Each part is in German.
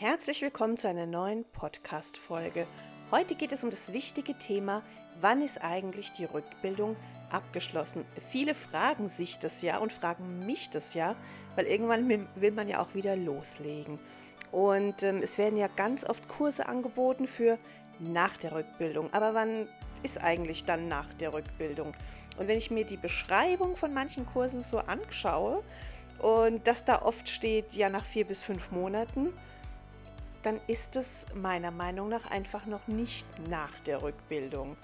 Herzlich willkommen zu einer neuen Podcast-Folge. Heute geht es um das wichtige Thema, wann ist eigentlich die Rückbildung abgeschlossen? Viele fragen sich das ja und fragen mich das ja, weil irgendwann will man ja auch wieder loslegen. Und ähm, es werden ja ganz oft Kurse angeboten für nach der Rückbildung. Aber wann ist eigentlich dann nach der Rückbildung? Und wenn ich mir die Beschreibung von manchen Kursen so anschaue und dass da oft steht, ja nach vier bis fünf Monaten, dann ist es meiner Meinung nach einfach noch nicht nach der Rückbildung.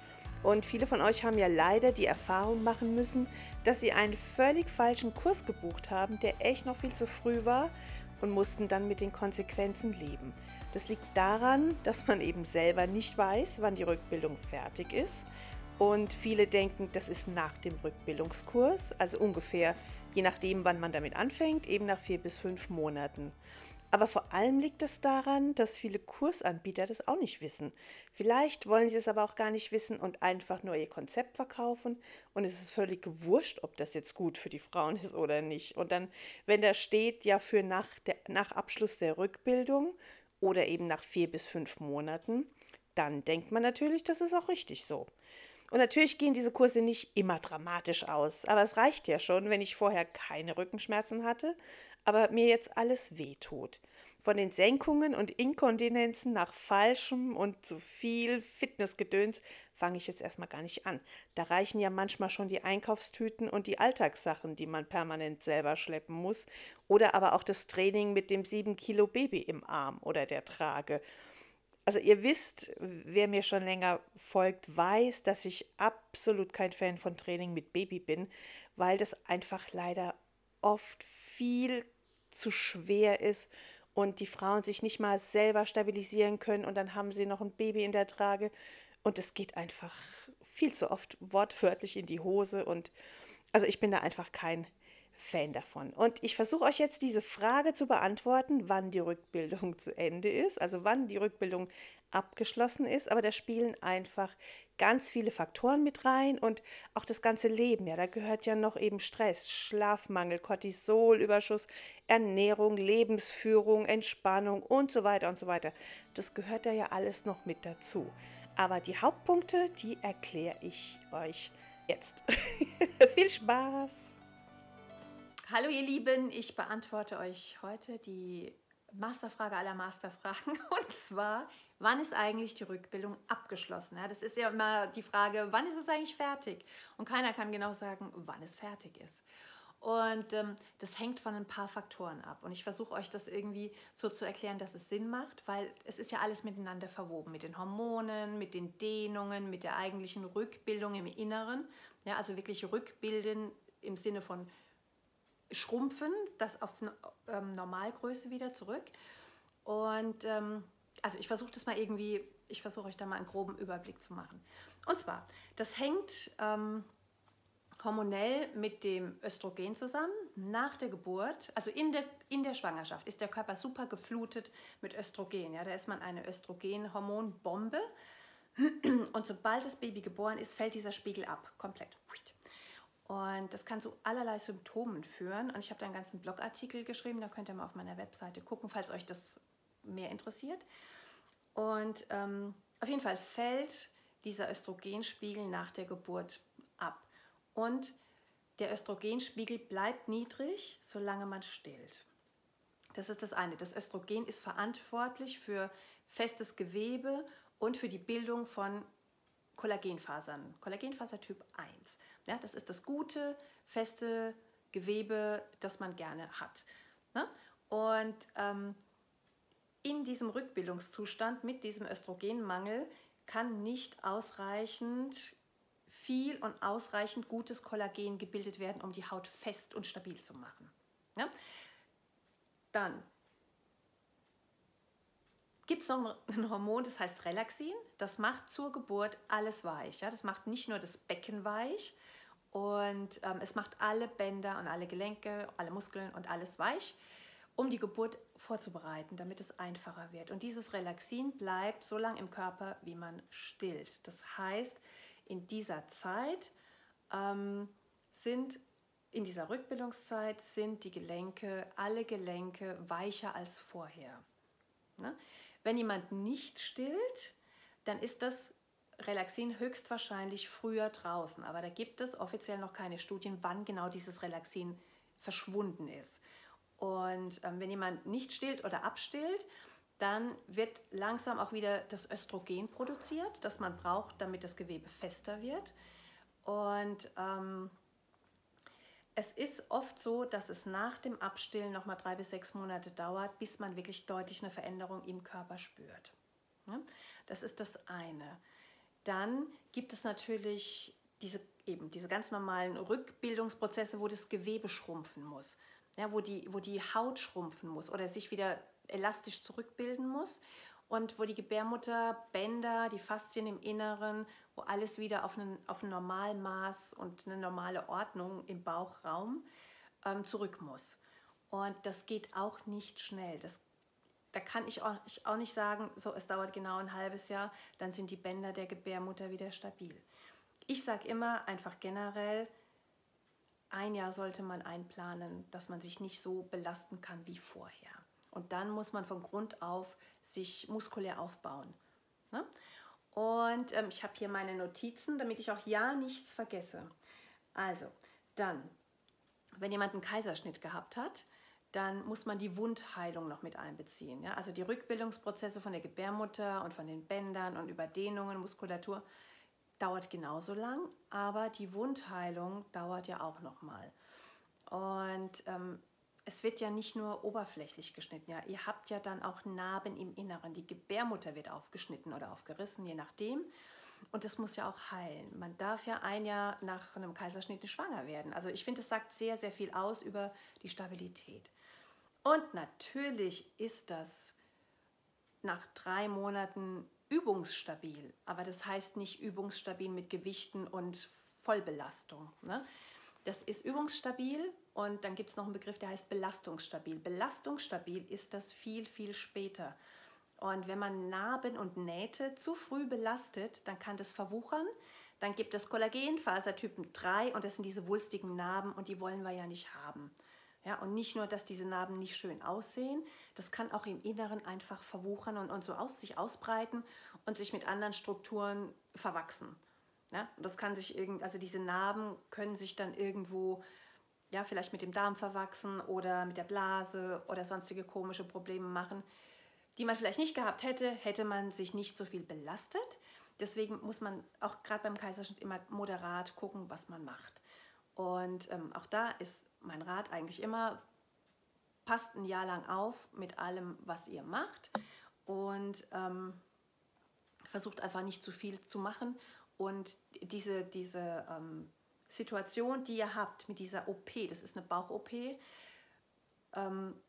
Und viele von euch haben ja leider die Erfahrung machen müssen, dass sie einen völlig falschen Kurs gebucht haben, der echt noch viel zu früh war und mussten dann mit den Konsequenzen leben. Das liegt daran, dass man eben selber nicht weiß, wann die Rückbildung fertig ist. Und viele denken, das ist nach dem Rückbildungskurs, also ungefähr, je nachdem, wann man damit anfängt, eben nach vier bis fünf Monaten. Aber vor allem liegt es daran, dass viele Kursanbieter das auch nicht wissen. Vielleicht wollen sie es aber auch gar nicht wissen und einfach nur ihr Konzept verkaufen und es ist völlig gewurscht, ob das jetzt gut für die Frauen ist oder nicht. Und dann, wenn da steht, ja für nach, der, nach Abschluss der Rückbildung oder eben nach vier bis fünf Monaten, dann denkt man natürlich, das ist auch richtig so. Und natürlich gehen diese Kurse nicht immer dramatisch aus, aber es reicht ja schon, wenn ich vorher keine Rückenschmerzen hatte, aber mir jetzt alles wehtut. Von den Senkungen und Inkontinenzen nach falschem und zu viel Fitnessgedöns fange ich jetzt erstmal gar nicht an. Da reichen ja manchmal schon die Einkaufstüten und die Alltagssachen, die man permanent selber schleppen muss, oder aber auch das Training mit dem 7 Kilo Baby im Arm oder der Trage. Also ihr wisst, wer mir schon länger folgt, weiß, dass ich absolut kein Fan von Training mit Baby bin, weil das einfach leider oft viel zu schwer ist und die Frauen sich nicht mal selber stabilisieren können und dann haben sie noch ein Baby in der Trage und es geht einfach viel zu oft wortwörtlich in die Hose und also ich bin da einfach kein Fan davon. Und ich versuche euch jetzt diese Frage zu beantworten, wann die Rückbildung zu Ende ist, also wann die Rückbildung abgeschlossen ist. Aber da spielen einfach ganz viele Faktoren mit rein und auch das ganze Leben. Ja, da gehört ja noch eben Stress, Schlafmangel, Cortisolüberschuss, Ernährung, Lebensführung, Entspannung und so weiter und so weiter. Das gehört da ja alles noch mit dazu. Aber die Hauptpunkte, die erkläre ich euch jetzt. Viel Spaß! Hallo ihr Lieben, ich beantworte euch heute die Masterfrage aller Masterfragen und zwar, wann ist eigentlich die Rückbildung abgeschlossen? Ja, das ist ja immer die Frage, wann ist es eigentlich fertig? Und keiner kann genau sagen, wann es fertig ist. Und ähm, das hängt von ein paar Faktoren ab. Und ich versuche euch das irgendwie so zu erklären, dass es Sinn macht, weil es ist ja alles miteinander verwoben. Mit den Hormonen, mit den Dehnungen, mit der eigentlichen Rückbildung im Inneren. Ja, also wirklich rückbilden im Sinne von schrumpfen, das auf ähm, Normalgröße wieder zurück. Und ähm, also ich versuche das mal irgendwie, ich versuche euch da mal einen groben Überblick zu machen. Und zwar, das hängt ähm, hormonell mit dem Östrogen zusammen. Nach der Geburt, also in der, in der Schwangerschaft, ist der Körper super geflutet mit Östrogen. Ja, da ist man eine Östrogenhormonbombe. Und sobald das Baby geboren ist, fällt dieser Spiegel ab, komplett. Und das kann zu allerlei Symptomen führen. Und ich habe da einen ganzen Blogartikel geschrieben, da könnt ihr mal auf meiner Webseite gucken, falls euch das mehr interessiert. Und ähm, auf jeden Fall fällt dieser Östrogenspiegel nach der Geburt ab. Und der Östrogenspiegel bleibt niedrig, solange man stillt. Das ist das eine. Das Östrogen ist verantwortlich für festes Gewebe und für die Bildung von Kollagenfasern, Kollagenfaser Typ 1. Ja, das ist das gute, feste Gewebe, das man gerne hat. Ne? Und ähm, in diesem Rückbildungszustand mit diesem Östrogenmangel kann nicht ausreichend viel und ausreichend gutes Kollagen gebildet werden, um die Haut fest und stabil zu machen. Ja? Dann gibt es noch ein Hormon, das heißt Relaxin. Das macht zur Geburt alles weich. Ja? Das macht nicht nur das Becken weich und ähm, es macht alle Bänder und alle Gelenke, alle Muskeln und alles weich, um die Geburt vorzubereiten, damit es einfacher wird. Und dieses Relaxin bleibt so lange im Körper, wie man stillt. Das heißt, in dieser Zeit ähm, sind in dieser Rückbildungszeit sind die Gelenke, alle Gelenke weicher als vorher. Ne? Wenn jemand nicht stillt, dann ist das Relaxin höchstwahrscheinlich früher draußen. Aber da gibt es offiziell noch keine Studien, wann genau dieses Relaxin verschwunden ist. Und ähm, wenn jemand nicht stillt oder abstillt, dann wird langsam auch wieder das Östrogen produziert, das man braucht, damit das Gewebe fester wird. Und ähm, es ist oft so, dass es nach dem Abstillen noch mal drei bis sechs Monate dauert, bis man wirklich deutlich eine Veränderung im Körper spürt. Das ist das eine. Dann gibt es natürlich diese, eben diese ganz normalen Rückbildungsprozesse, wo das Gewebe schrumpfen muss, ja, wo, die, wo die Haut schrumpfen muss oder sich wieder elastisch zurückbilden muss und wo die Gebärmutterbänder, die Faszien im Inneren, wo alles wieder auf, einen, auf ein Normalmaß und eine normale Ordnung im Bauchraum ähm, zurück muss. Und das geht auch nicht schnell. Das, da kann ich auch, ich auch nicht sagen, so es dauert genau ein halbes Jahr, dann sind die Bänder der Gebärmutter wieder stabil. Ich sage immer einfach generell, ein Jahr sollte man einplanen, dass man sich nicht so belasten kann wie vorher. Und dann muss man von Grund auf sich muskulär aufbauen. Ne? Und ähm, ich habe hier meine Notizen, damit ich auch ja nichts vergesse. Also, dann, wenn jemand einen Kaiserschnitt gehabt hat, dann muss man die Wundheilung noch mit einbeziehen. Ja? Also die Rückbildungsprozesse von der Gebärmutter und von den Bändern und Überdehnungen, Muskulatur dauert genauso lang, aber die Wundheilung dauert ja auch noch mal. Und ähm, es wird ja nicht nur oberflächlich geschnitten, ja. Ihr habt ja dann auch Narben im Inneren. Die Gebärmutter wird aufgeschnitten oder aufgerissen, je nachdem. Und das muss ja auch heilen. Man darf ja ein Jahr nach einem Kaiserschnitt nicht schwanger werden. Also ich finde, es sagt sehr, sehr viel aus über die Stabilität. Und natürlich ist das nach drei Monaten übungsstabil. Aber das heißt nicht übungsstabil mit Gewichten und Vollbelastung. Ne? Das ist übungsstabil und dann gibt es noch einen Begriff, der heißt belastungsstabil. Belastungsstabil ist das viel, viel später. Und wenn man Narben und Nähte zu früh belastet, dann kann das verwuchern. Dann gibt es Kollagenfasertypen 3 und das sind diese wulstigen Narben und die wollen wir ja nicht haben. Ja, und nicht nur, dass diese Narben nicht schön aussehen, das kann auch im Inneren einfach verwuchern und, und so aus sich ausbreiten und sich mit anderen Strukturen verwachsen. Ja, das kann sich irgend, also diese Narben können sich dann irgendwo, ja, vielleicht mit dem Darm verwachsen oder mit der Blase oder sonstige komische Probleme machen, die man vielleicht nicht gehabt hätte, hätte man sich nicht so viel belastet. Deswegen muss man auch gerade beim Kaiserschnitt immer moderat gucken, was man macht. Und ähm, auch da ist mein Rat eigentlich immer, passt ein Jahr lang auf mit allem, was ihr macht und ähm, versucht einfach nicht zu viel zu machen und diese, diese ähm, Situation, die ihr habt mit dieser OP, das ist eine Bauch-OP, ähm,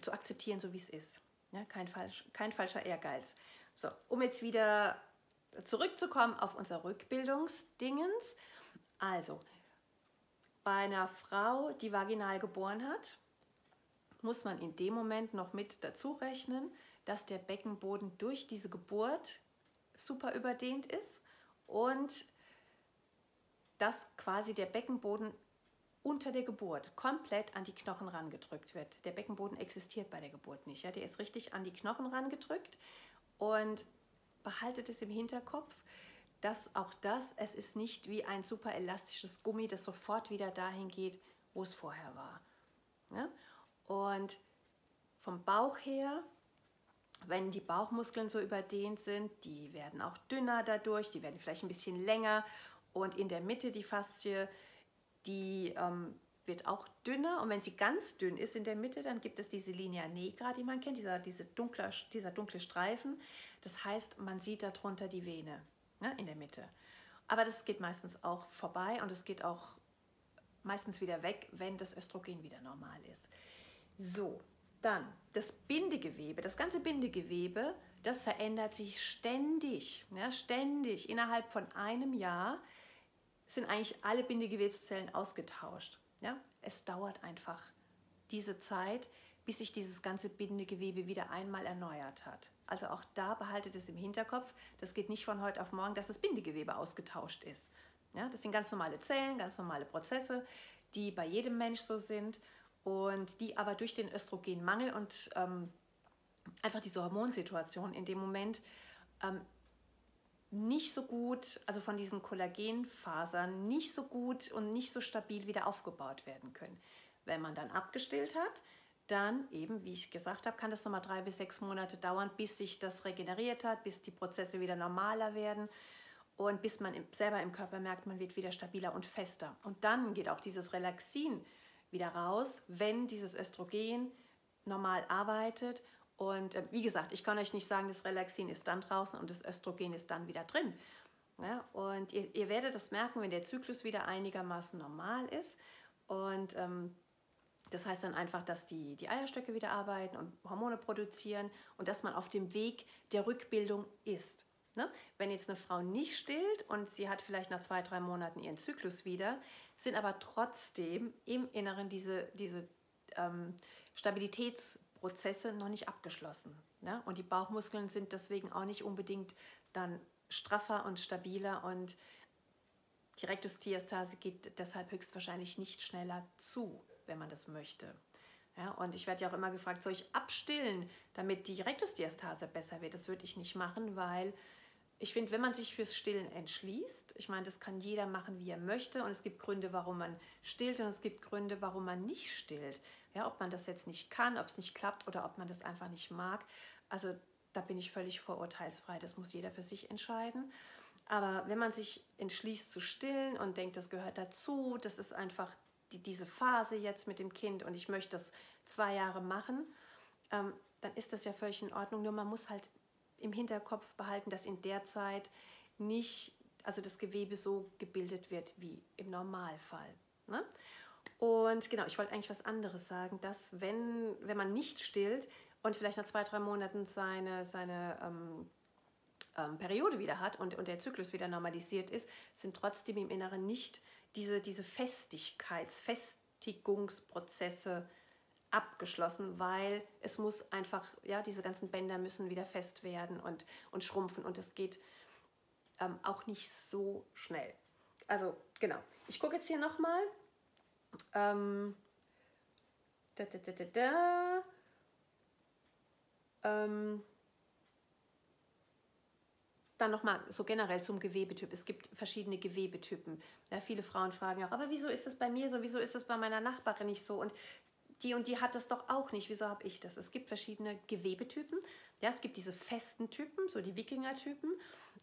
zu akzeptieren, so wie es ist. Ja, kein, falsch, kein falscher Ehrgeiz. So, um jetzt wieder zurückzukommen auf unser Rückbildungsdingens. Also, bei einer Frau, die vaginal geboren hat, muss man in dem Moment noch mit dazu rechnen, dass der Beckenboden durch diese Geburt super überdehnt ist und dass quasi der Beckenboden unter der Geburt komplett an die Knochen rangedrückt wird. Der Beckenboden existiert bei der Geburt nicht. Ja? Der ist richtig an die Knochen rangedrückt und behaltet es im Hinterkopf, dass auch das, es ist nicht wie ein super elastisches Gummi, das sofort wieder dahin geht, wo es vorher war. Ja? Und vom Bauch her wenn die Bauchmuskeln so überdehnt sind, die werden auch dünner dadurch, die werden vielleicht ein bisschen länger und in der Mitte die Faszie, die ähm, wird auch dünner und wenn sie ganz dünn ist in der Mitte, dann gibt es diese Linea negra, die man kennt, dieser, diese dunkle, dieser dunkle Streifen. Das heißt, man sieht darunter die Vene ne, in der Mitte. Aber das geht meistens auch vorbei und es geht auch meistens wieder weg, wenn das Östrogen wieder normal ist. So, dann das Bindegewebe, das ganze Bindegewebe, das verändert sich ständig, ja, ständig. Innerhalb von einem Jahr sind eigentlich alle Bindegewebszellen ausgetauscht. Ja. Es dauert einfach diese Zeit, bis sich dieses ganze Bindegewebe wieder einmal erneuert hat. Also auch da behaltet es im Hinterkopf, das geht nicht von heute auf morgen, dass das Bindegewebe ausgetauscht ist. Ja, das sind ganz normale Zellen, ganz normale Prozesse, die bei jedem Mensch so sind und die aber durch den Östrogenmangel und ähm, einfach diese Hormonsituation in dem Moment ähm, nicht so gut, also von diesen Kollagenfasern nicht so gut und nicht so stabil wieder aufgebaut werden können. Wenn man dann abgestillt hat, dann eben, wie ich gesagt habe, kann das nochmal drei bis sechs Monate dauern, bis sich das regeneriert hat, bis die Prozesse wieder normaler werden und bis man selber im Körper merkt, man wird wieder stabiler und fester. Und dann geht auch dieses Relaxin wieder raus, wenn dieses Östrogen normal arbeitet und äh, wie gesagt, ich kann euch nicht sagen, das Relaxin ist dann draußen und das Östrogen ist dann wieder drin. Ja, und ihr, ihr werdet das merken, wenn der Zyklus wieder einigermaßen normal ist. Und ähm, das heißt dann einfach, dass die, die Eierstöcke wieder arbeiten und Hormone produzieren und dass man auf dem Weg der Rückbildung ist. Ne? Wenn jetzt eine Frau nicht stillt und sie hat vielleicht nach zwei, drei Monaten ihren Zyklus wieder, sind aber trotzdem im Inneren diese, diese ähm, Stabilitäts- Prozesse noch nicht abgeschlossen. Ne? Und die Bauchmuskeln sind deswegen auch nicht unbedingt dann straffer und stabiler und die Rektusdiastase geht deshalb höchstwahrscheinlich nicht schneller zu, wenn man das möchte. Ja, und ich werde ja auch immer gefragt, soll ich abstillen, damit die Rektusdiastase besser wird? Das würde ich nicht machen, weil ich finde, wenn man sich fürs Stillen entschließt, ich meine, das kann jeder machen, wie er möchte und es gibt Gründe, warum man stillt und es gibt Gründe, warum man nicht stillt. Ja, ob man das jetzt nicht kann, ob es nicht klappt oder ob man das einfach nicht mag. Also da bin ich völlig vorurteilsfrei. Das muss jeder für sich entscheiden. Aber wenn man sich entschließt zu stillen und denkt, das gehört dazu, das ist einfach die, diese Phase jetzt mit dem Kind und ich möchte das zwei Jahre machen, ähm, dann ist das ja völlig in Ordnung. Nur man muss halt im Hinterkopf behalten, dass in der Zeit nicht, also das Gewebe so gebildet wird wie im Normalfall. Ne? Und genau, ich wollte eigentlich was anderes sagen, dass wenn, wenn man nicht stillt und vielleicht nach zwei, drei Monaten seine, seine ähm, ähm, Periode wieder hat und, und der Zyklus wieder normalisiert ist, sind trotzdem im Inneren nicht diese, diese Festigkeits-, Festigungsprozesse abgeschlossen, weil es muss einfach, ja, diese ganzen Bänder müssen wieder fest werden und, und schrumpfen und es geht ähm, auch nicht so schnell. Also genau, ich gucke jetzt hier nochmal. Ähm, da, da, da, da, da. Ähm, dann nochmal so generell zum Gewebetyp. Es gibt verschiedene Gewebetypen. Ja, viele Frauen fragen auch, aber wieso ist das bei mir so? Wieso ist das bei meiner Nachbarin nicht so? Und die und die hat das doch auch nicht. Wieso habe ich das? Es gibt verschiedene Gewebetypen. Ja, es gibt diese festen Typen, so die Wikinger-Typen.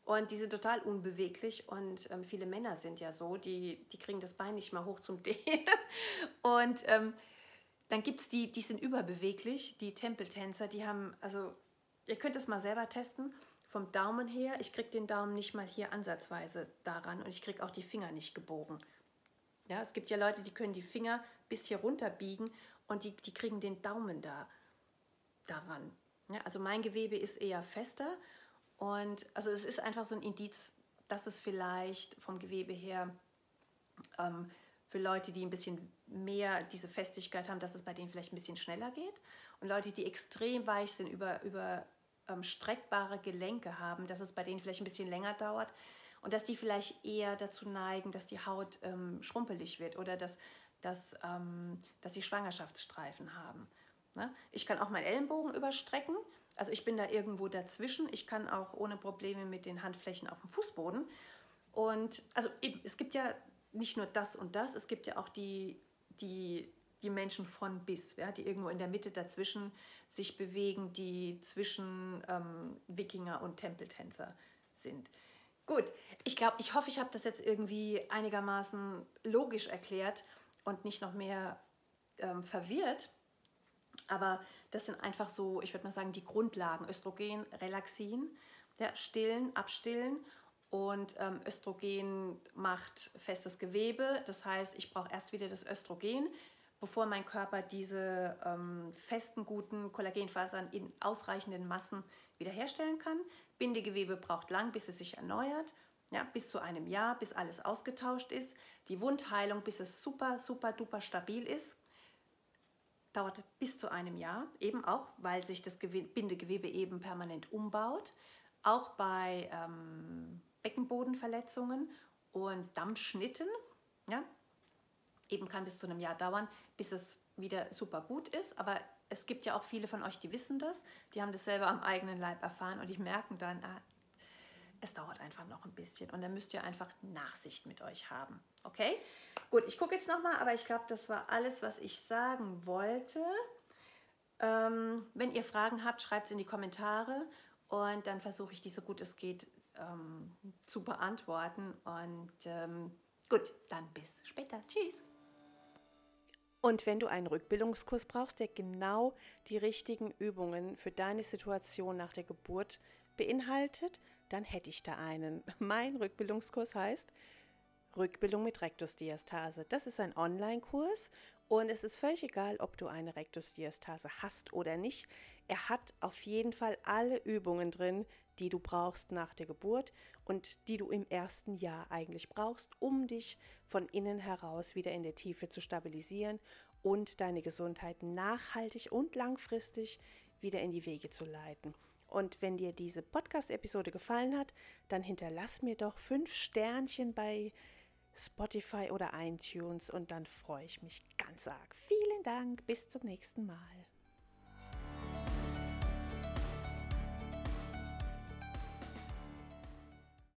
Und die sind total unbeweglich. Und ähm, viele Männer sind ja so, die, die kriegen das Bein nicht mal hoch zum Dehnen. Und ähm, dann gibt es die, die sind überbeweglich, die Tempeltänzer, die haben, also ihr könnt es mal selber testen. Vom Daumen her, ich kriege den Daumen nicht mal hier ansatzweise daran und ich kriege auch die Finger nicht gebogen. Ja, es gibt ja Leute, die können die Finger bis hier runter biegen und die, die kriegen den Daumen da daran. Ja, also mein Gewebe ist eher fester und also es ist einfach so ein Indiz, dass es vielleicht vom Gewebe her ähm, für Leute, die ein bisschen mehr diese Festigkeit haben, dass es bei denen vielleicht ein bisschen schneller geht. Und Leute, die extrem weich sind, über, über ähm, streckbare Gelenke haben, dass es bei denen vielleicht ein bisschen länger dauert und dass die vielleicht eher dazu neigen, dass die Haut ähm, schrumpelig wird oder dass dass, ähm, dass sie Schwangerschaftsstreifen haben. Ne? Ich kann auch meinen Ellenbogen überstrecken. Also ich bin da irgendwo dazwischen. Ich kann auch ohne Probleme mit den Handflächen auf dem Fußboden. Und also eben, es gibt ja nicht nur das und das, es gibt ja auch die, die, die Menschen von bis, ja, die irgendwo in der Mitte dazwischen sich bewegen, die zwischen ähm, Wikinger und Tempeltänzer sind. Gut, ich glaube, ich hoffe, ich habe das jetzt irgendwie einigermaßen logisch erklärt und nicht noch mehr ähm, verwirrt. Aber das sind einfach so, ich würde mal sagen, die Grundlagen. Östrogen, Relaxin, ja, stillen, abstillen. Und ähm, Östrogen macht festes Gewebe. Das heißt, ich brauche erst wieder das Östrogen, bevor mein Körper diese ähm, festen, guten Kollagenfasern in ausreichenden Massen wiederherstellen kann. Bindegewebe braucht lang, bis es sich erneuert ja, bis zu einem Jahr, bis alles ausgetauscht ist. Die Wundheilung, bis es super, super, duper stabil ist, dauert bis zu einem Jahr, eben auch, weil sich das Bindegewebe eben permanent umbaut. Auch bei ähm, Beckenbodenverletzungen und Dammschnitten, ja, eben kann bis zu einem Jahr dauern, bis es wieder super gut ist. Aber es gibt ja auch viele von euch, die wissen das, die haben das selber am eigenen Leib erfahren und die merken dann, ah, es dauert einfach noch ein bisschen und dann müsst ihr einfach Nachsicht mit euch haben. Okay? Gut, ich gucke jetzt nochmal, aber ich glaube, das war alles, was ich sagen wollte. Ähm, wenn ihr Fragen habt, schreibt es in die Kommentare und dann versuche ich die so gut es geht ähm, zu beantworten. Und ähm, gut, dann bis später. Tschüss. Und wenn du einen Rückbildungskurs brauchst, der genau die richtigen Übungen für deine Situation nach der Geburt beinhaltet, dann hätte ich da einen. Mein Rückbildungskurs heißt Rückbildung mit Rektusdiastase. Das ist ein Online-Kurs und es ist völlig egal, ob du eine Rektusdiastase hast oder nicht. Er hat auf jeden Fall alle Übungen drin, die du brauchst nach der Geburt und die du im ersten Jahr eigentlich brauchst, um dich von innen heraus wieder in der Tiefe zu stabilisieren und deine Gesundheit nachhaltig und langfristig wieder in die Wege zu leiten. Und wenn dir diese Podcast-Episode gefallen hat, dann hinterlass mir doch fünf Sternchen bei Spotify oder iTunes und dann freue ich mich ganz arg. Vielen Dank, bis zum nächsten Mal.